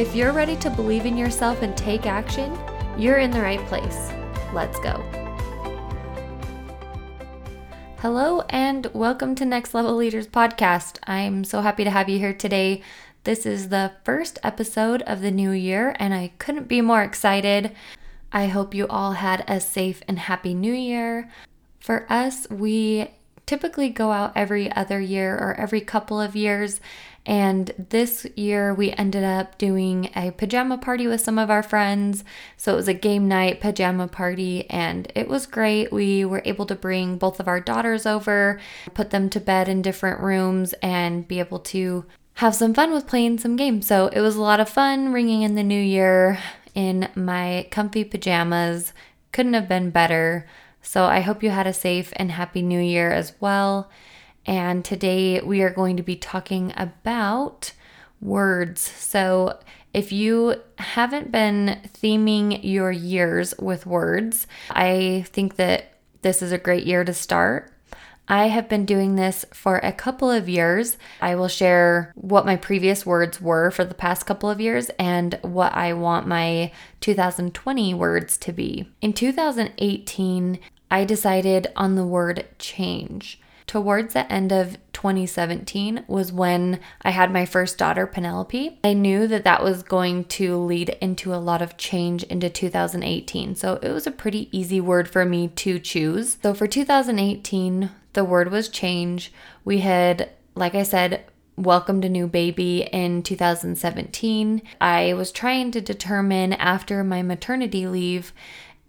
If you're ready to believe in yourself and take action, you're in the right place. Let's go. Hello, and welcome to Next Level Leaders Podcast. I'm so happy to have you here today. This is the first episode of the new year, and I couldn't be more excited. I hope you all had a safe and happy new year. For us, we typically go out every other year or every couple of years. And this year we ended up doing a pajama party with some of our friends. So it was a game night pajama party and it was great. We were able to bring both of our daughters over, put them to bed in different rooms, and be able to have some fun with playing some games. So it was a lot of fun ringing in the new year in my comfy pajamas. Couldn't have been better. So I hope you had a safe and happy new year as well. And today we are going to be talking about words. So if you haven't been theming your years with words, I think that this is a great year to start. I have been doing this for a couple of years. I will share what my previous words were for the past couple of years and what I want my 2020 words to be. In 2018, I decided on the word change. Towards the end of 2017 was when I had my first daughter, Penelope. I knew that that was going to lead into a lot of change into 2018. So it was a pretty easy word for me to choose. So for 2018, the word was change. We had, like I said, welcomed a new baby in 2017. I was trying to determine after my maternity leave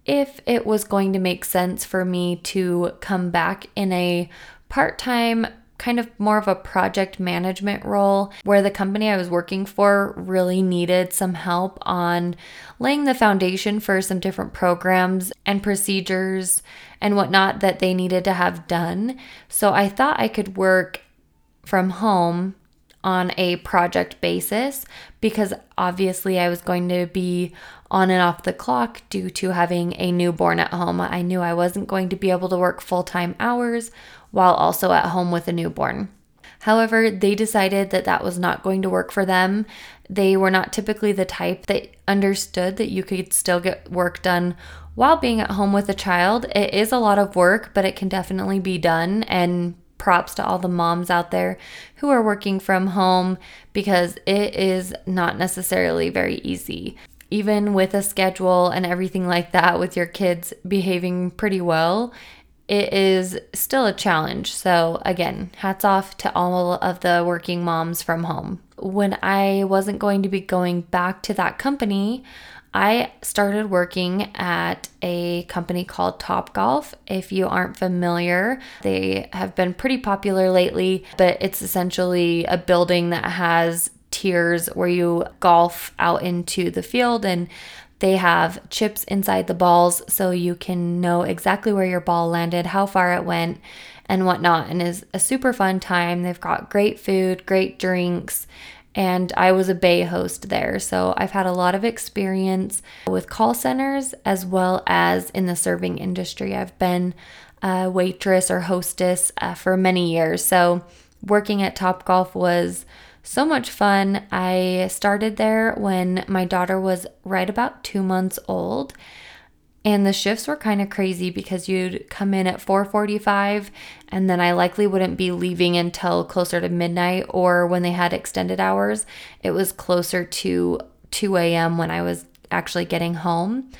if it was going to make sense for me to come back in a part time, kind of more of a project management role where the company I was working for really needed some help on laying the foundation for some different programs and procedures and whatnot that they needed to have done. So I thought I could work from home on a project basis because obviously I was going to be on and off the clock due to having a newborn at home. I knew I wasn't going to be able to work full time hours while also at home with a newborn. However, they decided that that was not going to work for them. They were not typically the type that understood that you could still get work done while being at home with a child. It is a lot of work, but it can definitely be done. And props to all the moms out there who are working from home because it is not necessarily very easy. Even with a schedule and everything like that, with your kids behaving pretty well, it is still a challenge. So, again, hats off to all of the working moms from home. When I wasn't going to be going back to that company, I started working at a company called Top Golf. If you aren't familiar, they have been pretty popular lately, but it's essentially a building that has tiers where you golf out into the field and they have chips inside the balls so you can know exactly where your ball landed, how far it went, and whatnot. And is a super fun time. They've got great food, great drinks, and I was a bay host there. So I've had a lot of experience with call centers as well as in the serving industry. I've been a waitress or hostess uh, for many years. So working at Top Golf was so much fun. I started there when my daughter was right about two months old and the shifts were kind of crazy because you'd come in at 4:45 and then I likely wouldn't be leaving until closer to midnight or when they had extended hours, it was closer to 2 a.m. when I was actually getting home.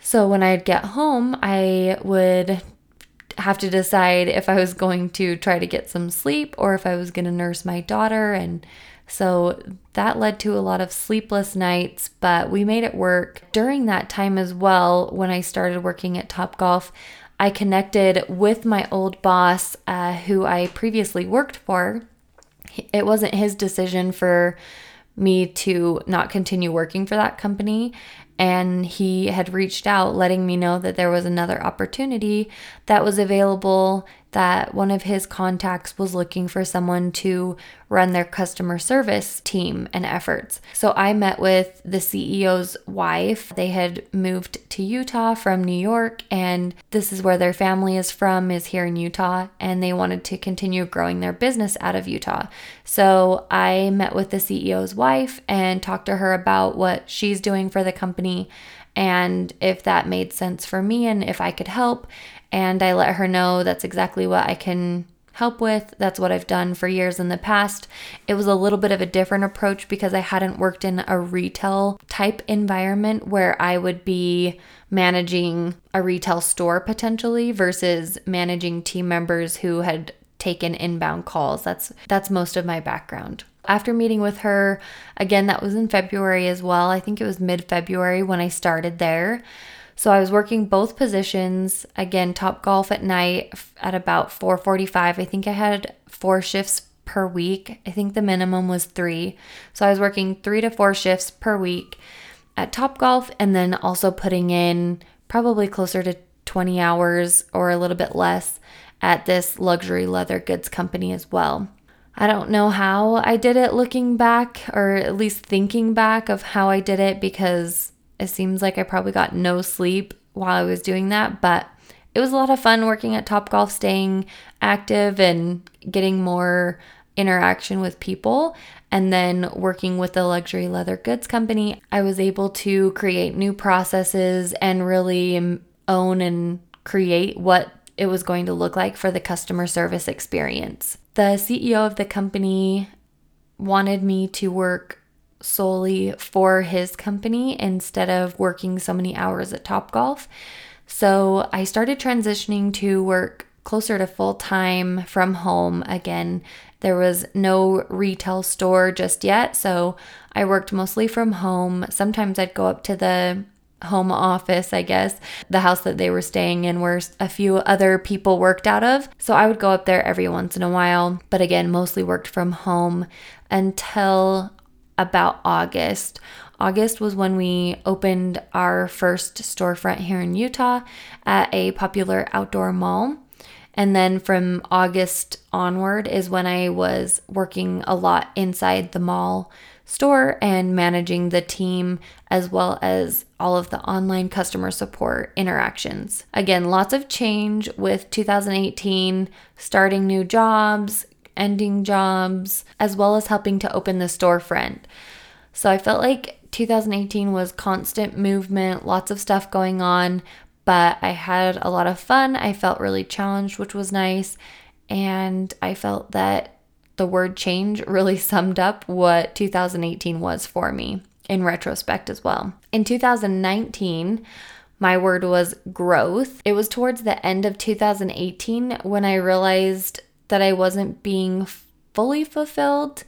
So when I'd get home, I would have to decide if I was going to try to get some sleep or if I was going to nurse my daughter and so that led to a lot of sleepless nights, but we made it work. During that time as well, when I started working at Top Golf, I connected with my old boss uh, who I previously worked for. It wasn't his decision for me to not continue working for that company and he had reached out letting me know that there was another opportunity that was available that one of his contacts was looking for someone to run their customer service team and efforts. So I met with the CEO's wife. They had moved to Utah from New York and this is where their family is from is here in Utah and they wanted to continue growing their business out of Utah. So I met with the CEO's wife and talked to her about what she's doing for the company and if that made sense for me and if I could help. And I let her know that's exactly what I can help with. That's what I've done for years in the past. It was a little bit of a different approach because I hadn't worked in a retail type environment where I would be managing a retail store potentially versus managing team members who had taken inbound calls. That's that's most of my background. After meeting with her, again that was in February as well. I think it was mid-February when I started there. So I was working both positions. Again, Top Golf at night at about 4:45. I think I had four shifts per week. I think the minimum was 3. So I was working 3 to 4 shifts per week at Top Golf and then also putting in probably closer to 20 hours or a little bit less at this luxury leather goods company as well. I don't know how I did it looking back, or at least thinking back of how I did it because it seems like I probably got no sleep while I was doing that, but it was a lot of fun working at Top Golf, staying active and getting more interaction with people. And then working with the luxury leather goods company, I was able to create new processes and really own and create what it was going to look like for the customer service experience. The CEO of the company wanted me to work solely for his company instead of working so many hours at Topgolf. So I started transitioning to work closer to full time from home again. There was no retail store just yet, so I worked mostly from home. Sometimes I'd go up to the home office, I guess, the house that they were staying in where a few other people worked out of. So I would go up there every once in a while, but again, mostly worked from home until about August. August was when we opened our first storefront here in Utah at a popular outdoor mall. And then from August onward is when I was working a lot inside the mall store and managing the team as well as all of the online customer support interactions. Again, lots of change with 2018, starting new jobs, ending jobs, as well as helping to open the storefront. So I felt like 2018 was constant movement, lots of stuff going on, but I had a lot of fun. I felt really challenged, which was nice. And I felt that the word change really summed up what 2018 was for me in retrospect as well. In 2019, my word was growth. It was towards the end of 2018 when I realized that I wasn't being fully fulfilled.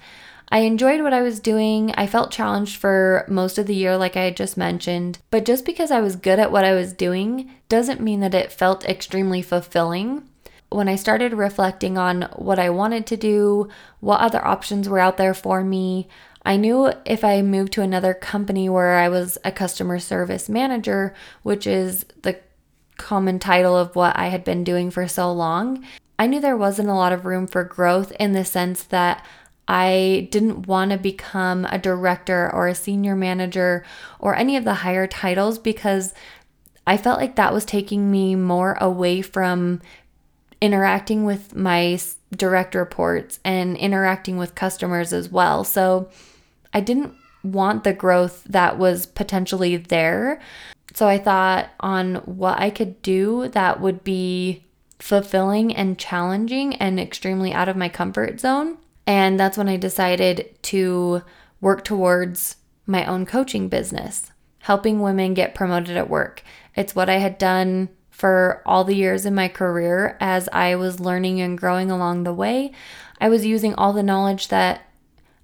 I enjoyed what I was doing. I felt challenged for most of the year, like I had just mentioned. But just because I was good at what I was doing doesn't mean that it felt extremely fulfilling. When I started reflecting on what I wanted to do, what other options were out there for me, I knew if I moved to another company where I was a customer service manager, which is the common title of what I had been doing for so long, I knew there wasn't a lot of room for growth in the sense that I didn't want to become a director or a senior manager or any of the higher titles because I felt like that was taking me more away from interacting with my direct reports and interacting with customers as well. So I didn't want the growth that was potentially there. So I thought on what I could do that would be fulfilling and challenging and extremely out of my comfort zone. And that's when I decided to work towards my own coaching business, helping women get promoted at work. It's what I had done for all the years in my career as I was learning and growing along the way. I was using all the knowledge that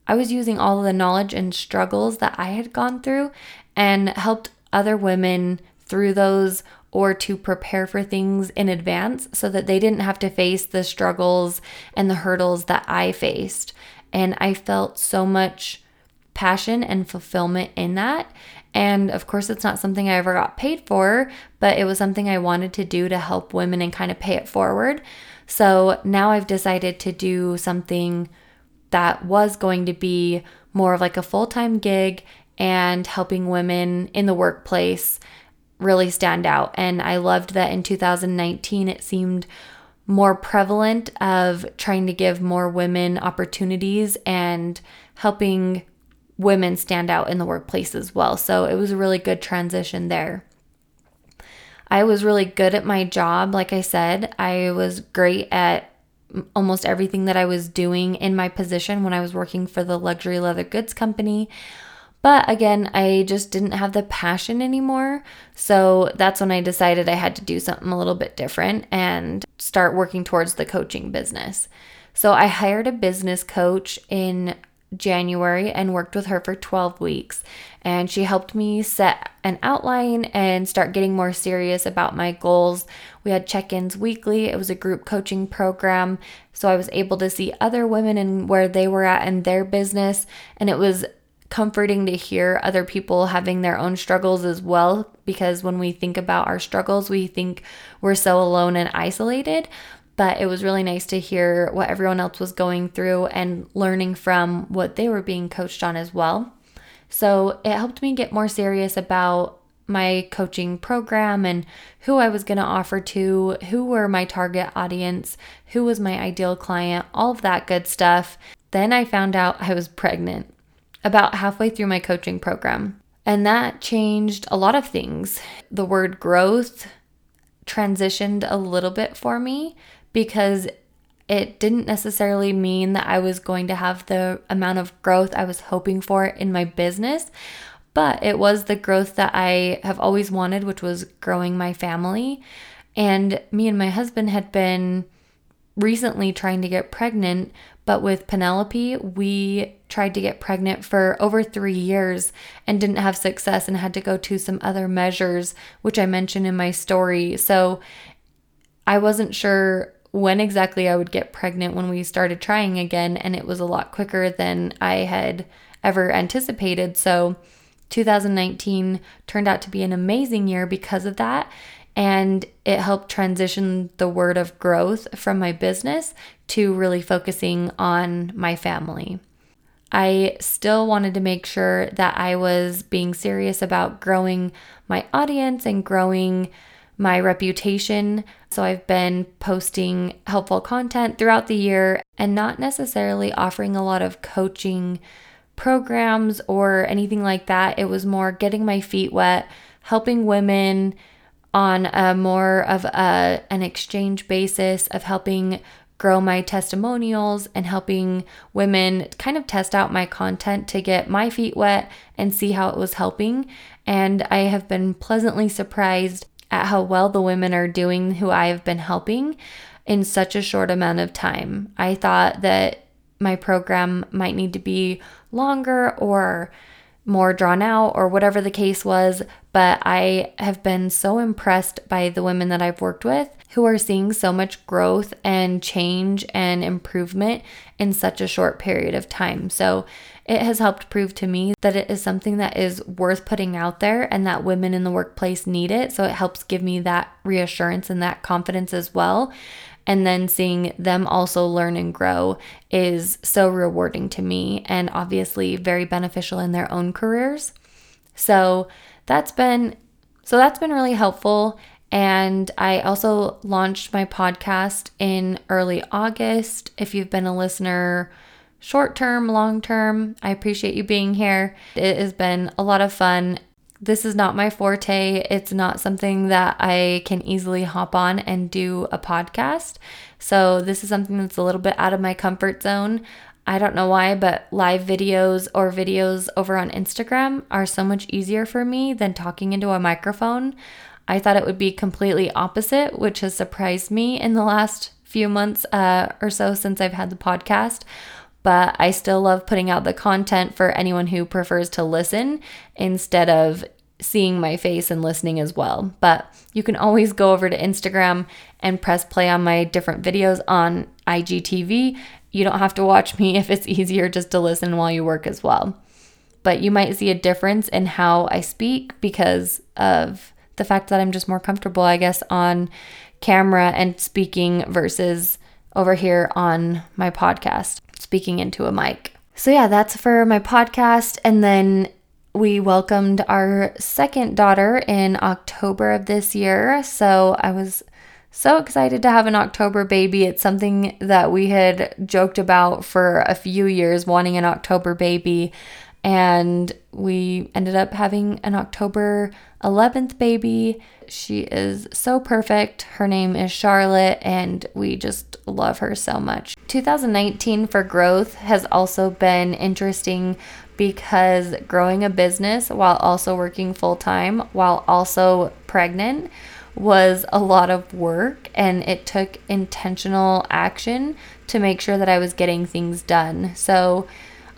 I was using all the knowledge and struggles that I had gone through and helped other women through those or to prepare for things in advance so that they didn't have to face the struggles and the hurdles that I faced. And I felt so much passion and fulfillment in that. And of course, it's not something I ever got paid for, but it was something I wanted to do to help women and kind of pay it forward. So now I've decided to do something that was going to be more of like a full time gig and helping women in the workplace really stand out. And I loved that in 2019 it seemed more prevalent of trying to give more women opportunities and helping women stand out in the workplace as well. So it was a really good transition there. I was really good at my job. Like I said, I was great at almost everything that I was doing in my position when I was working for the luxury leather goods company. But again, I just didn't have the passion anymore. So that's when I decided I had to do something a little bit different and start working towards the coaching business. So I hired a business coach in January and worked with her for 12 weeks. And she helped me set an outline and start getting more serious about my goals. We had check ins weekly, it was a group coaching program. So I was able to see other women and where they were at in their business. And it was comforting to hear other people having their own struggles as well because when we think about our struggles, we think we're so alone and isolated. But it was really nice to hear what everyone else was going through and learning from what they were being coached on as well. So it helped me get more serious about my coaching program and who I was going to offer to, who were my target audience, who was my ideal client, all of that good stuff. Then I found out I was pregnant about halfway through my coaching program. And that changed a lot of things. The word growth transitioned a little bit for me because it didn't necessarily mean that I was going to have the amount of growth I was hoping for in my business, but it was the growth that I have always wanted, which was growing my family. And me and my husband had been recently trying to get pregnant, but with Penelope, we tried to get pregnant for over three years and didn't have success and had to go to some other measures, which I mentioned in my story. So I wasn't sure when exactly I would get pregnant when we started trying again, and it was a lot quicker than I had ever anticipated. So 2019 turned out to be an amazing year because of that and it helped transition the word of growth from my business to really focusing on my family. I still wanted to make sure that I was being serious about growing my audience and growing my reputation. So I've been posting helpful content throughout the year and not necessarily offering a lot of coaching programs or anything like that. It was more getting my feet wet, helping women on a more of a, an exchange basis of helping grow my testimonials and helping women kind of test out my content to get my feet wet and see how it was helping. And I have been pleasantly surprised at how well the women are doing who I have been helping in such a short amount of time. I thought that my program might need to be longer or more drawn out or whatever the case was, but I have been so impressed by the women that I've worked with who are seeing so much growth and change and improvement in such a short period of time. So it has helped prove to me that it is something that is worth putting out there and that women in the workplace need it. So it helps give me that reassurance and that confidence as well and then seeing them also learn and grow is so rewarding to me and obviously very beneficial in their own careers. So that's been so that's been really helpful and I also launched my podcast in early August. If you've been a listener short term, long term, I appreciate you being here. It has been a lot of fun this is not my forte. It's not something that I can easily hop on and do a podcast. So, this is something that's a little bit out of my comfort zone. I don't know why, but live videos or videos over on Instagram are so much easier for me than talking into a microphone. I thought it would be completely opposite, which has surprised me in the last few months uh, or so since I've had the podcast but I still love putting out the content for anyone who prefers to listen instead of seeing my face and listening as well. But you can always go over to Instagram and press play on my different videos on IGTV. You don't have to watch me if it's easier just to listen while you work as well. but you might see a difference in how I speak because of the fact that I'm just more comfortable, I guess, on camera and speaking versus over here on my podcast, speaking into a mic. So, yeah, that's for my podcast. And then we welcomed our second daughter in October of this year. So, I was so excited to have an October baby. It's something that we had joked about for a few years, wanting an October baby. And we ended up having an October 11th baby. She is so perfect. Her name is Charlotte, and we just love her so much. 2019 for growth has also been interesting because growing a business while also working full time, while also pregnant, was a lot of work and it took intentional action to make sure that I was getting things done. So,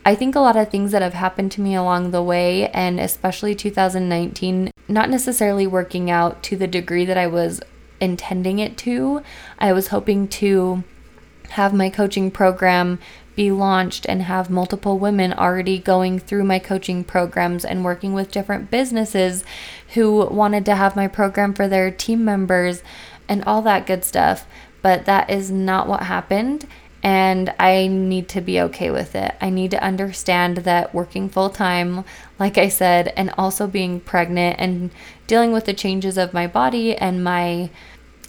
I think a lot of things that have happened to me along the way, and especially 2019, not necessarily working out to the degree that I was intending it to. I was hoping to have my coaching program be launched and have multiple women already going through my coaching programs and working with different businesses who wanted to have my program for their team members and all that good stuff. But that is not what happened and I need to be okay with it. I need to understand that working full time, like I said, and also being pregnant and dealing with the changes of my body and my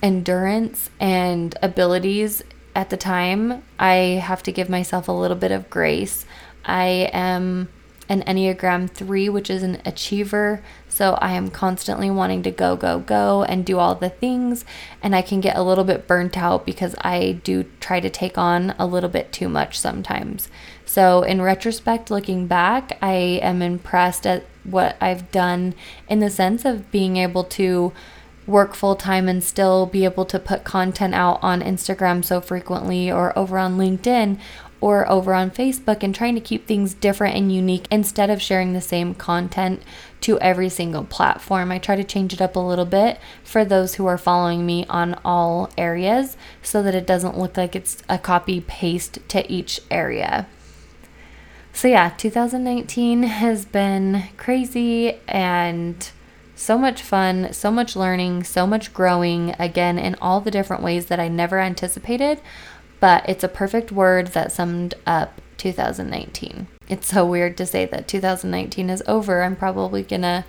endurance and abilities at the time, I have to give myself a little bit of grace. I am an Enneagram 3, which is an achiever. So I am constantly wanting to go, go, go and do all the things. And I can get a little bit burnt out because I do try to take on a little bit too much sometimes. So, in retrospect, looking back, I am impressed at what I've done in the sense of being able to work full time and still be able to put content out on Instagram so frequently or over on LinkedIn or over on Facebook and trying to keep things different and unique instead of sharing the same content to every single platform. I try to change it up a little bit for those who are following me on all areas so that it doesn't look like it's a copy paste to each area. So, yeah, 2019 has been crazy and so much fun, so much learning, so much growing again in all the different ways that I never anticipated but it's a perfect word that summed up 2019. It's so weird to say that 2019 is over. I'm probably gonna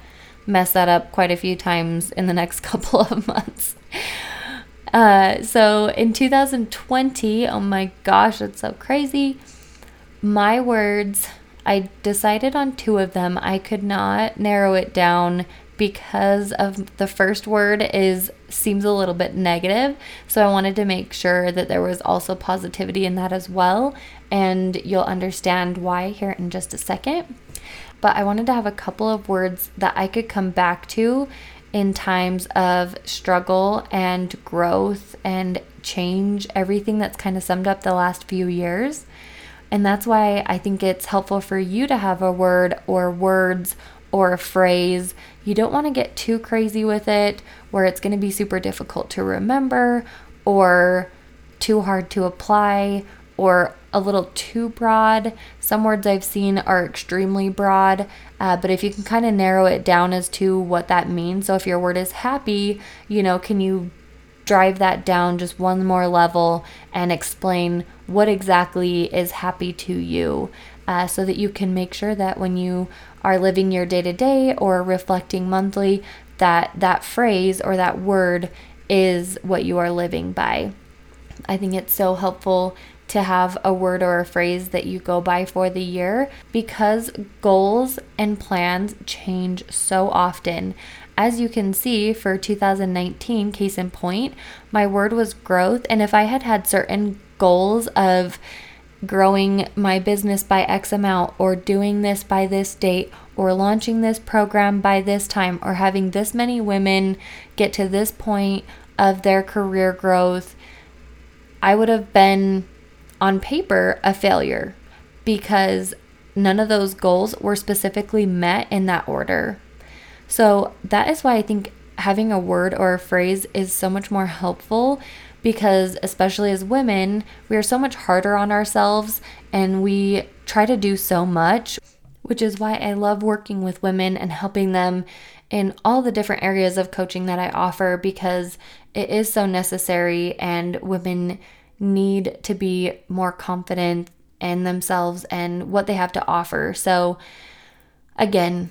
mess that up quite a few times in the next couple of months. Uh, so in 2020, oh my gosh, it's so crazy. My words, I decided on two of them. I could not narrow it down because of the first word is seems a little bit negative. So I wanted to make sure that there was also positivity in that as well. And you'll understand why here in just a second. But I wanted to have a couple of words that I could come back to in times of struggle and growth and change, everything that's kind of summed up the last few years. And that's why I think it's helpful for you to have a word or words or a phrase. You don't want to get too crazy with it where it's going to be super difficult to remember or too hard to apply or a little too broad. Some words I've seen are extremely broad, uh, but if you can kind of narrow it down as to what that means. So if your word is happy, you know, can you drive that down just one more level and explain what exactly is happy to you uh, so that you can make sure that when you are living your day to day or reflecting monthly, that that phrase or that word is what you are living by. I think it's so helpful to have a word or a phrase that you go by for the year because goals and plans change so often. As you can see for 2019, case in point, my word was growth. And if I had had certain goals of growing my business by X amount, or doing this by this date, or launching this program by this time, or having this many women get to this point of their career growth, I would have been on paper a failure because none of those goals were specifically met in that order. So that is why I think having a word or a phrase is so much more helpful because, especially as women, we are so much harder on ourselves and we try to do so much. which is why I love working with women and helping them in all the different areas of coaching that I offer because it is so necessary and women need to be more confident in themselves and what they have to offer. So, again,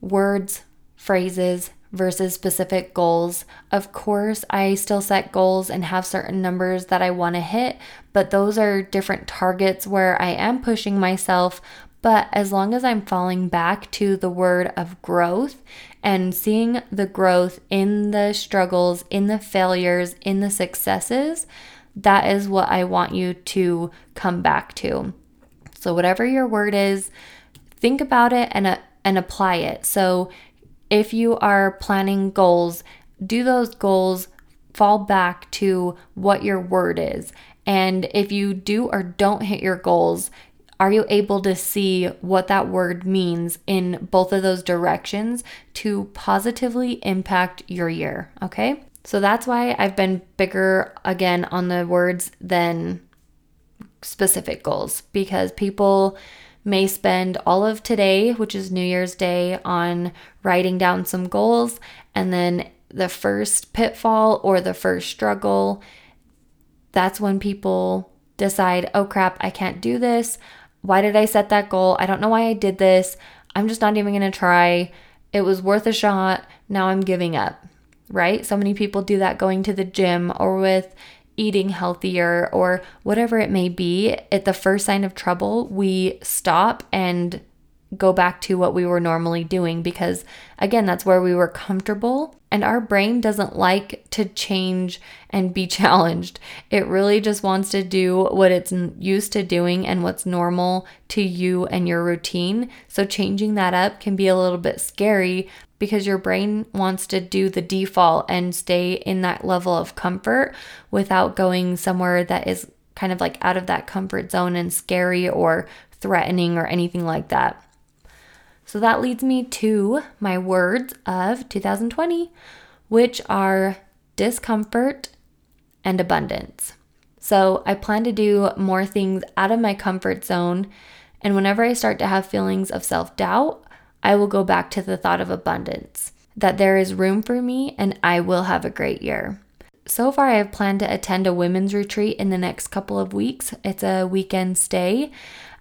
words, phrases versus specific goals. Of course, I still set goals and have certain numbers that I want to hit, but those are different targets where I am pushing myself. But as long as I'm falling back to the word of growth and seeing the growth in the struggles, in the failures, in the successes, that is what I want you to come back to. So, whatever your word is, think about it and, uh, and apply it. So, if you are planning goals, do those goals fall back to what your word is. And if you do or don't hit your goals, are you able to see what that word means in both of those directions to positively impact your year? Okay. So that's why I've been bigger again on the words than specific goals because people may spend all of today, which is New Year's Day, on writing down some goals. And then the first pitfall or the first struggle, that's when people decide, oh crap, I can't do this. Why did I set that goal? I don't know why I did this. I'm just not even going to try. It was worth a shot. Now I'm giving up right? So many people do that going to the gym or with eating healthier or whatever it may be. At the first sign of trouble, we stop and go back to what we were normally doing because, again, that's where we were comfortable. And our brain doesn't like to change and be challenged. It really just wants to do what it's used to doing and what's normal to you and your routine. So, changing that up can be a little bit scary because your brain wants to do the default and stay in that level of comfort without going somewhere that is kind of like out of that comfort zone and scary or threatening or anything like that. So that leads me to my words of 2020, which are discomfort and abundance. So I plan to do more things out of my comfort zone. And whenever I start to have feelings of self doubt, I will go back to the thought of abundance, that there is room for me and I will have a great year. So far, I have planned to attend a women's retreat in the next couple of weeks. It's a weekend stay,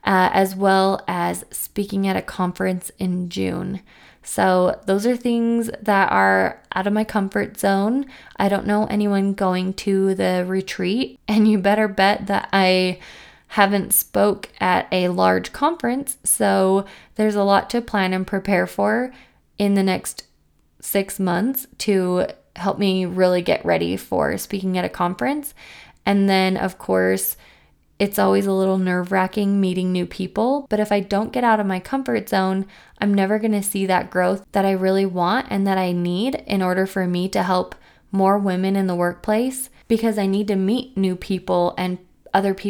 uh, as well as speaking at a conference in June. So, those are things that are out of my comfort zone. I don't know anyone going to the retreat, and you better bet that I haven't spoke at a large conference, so there's a lot to plan and prepare for in the next 6 months to help me really get ready for speaking at a conference. And then of course, it's always a little nerve wracking meeting new people, but if I don't get out of my comfort zone, I'm never going to see that growth that I really want and that I need in order for me to help more women in the workplace because I need to meet new people and other people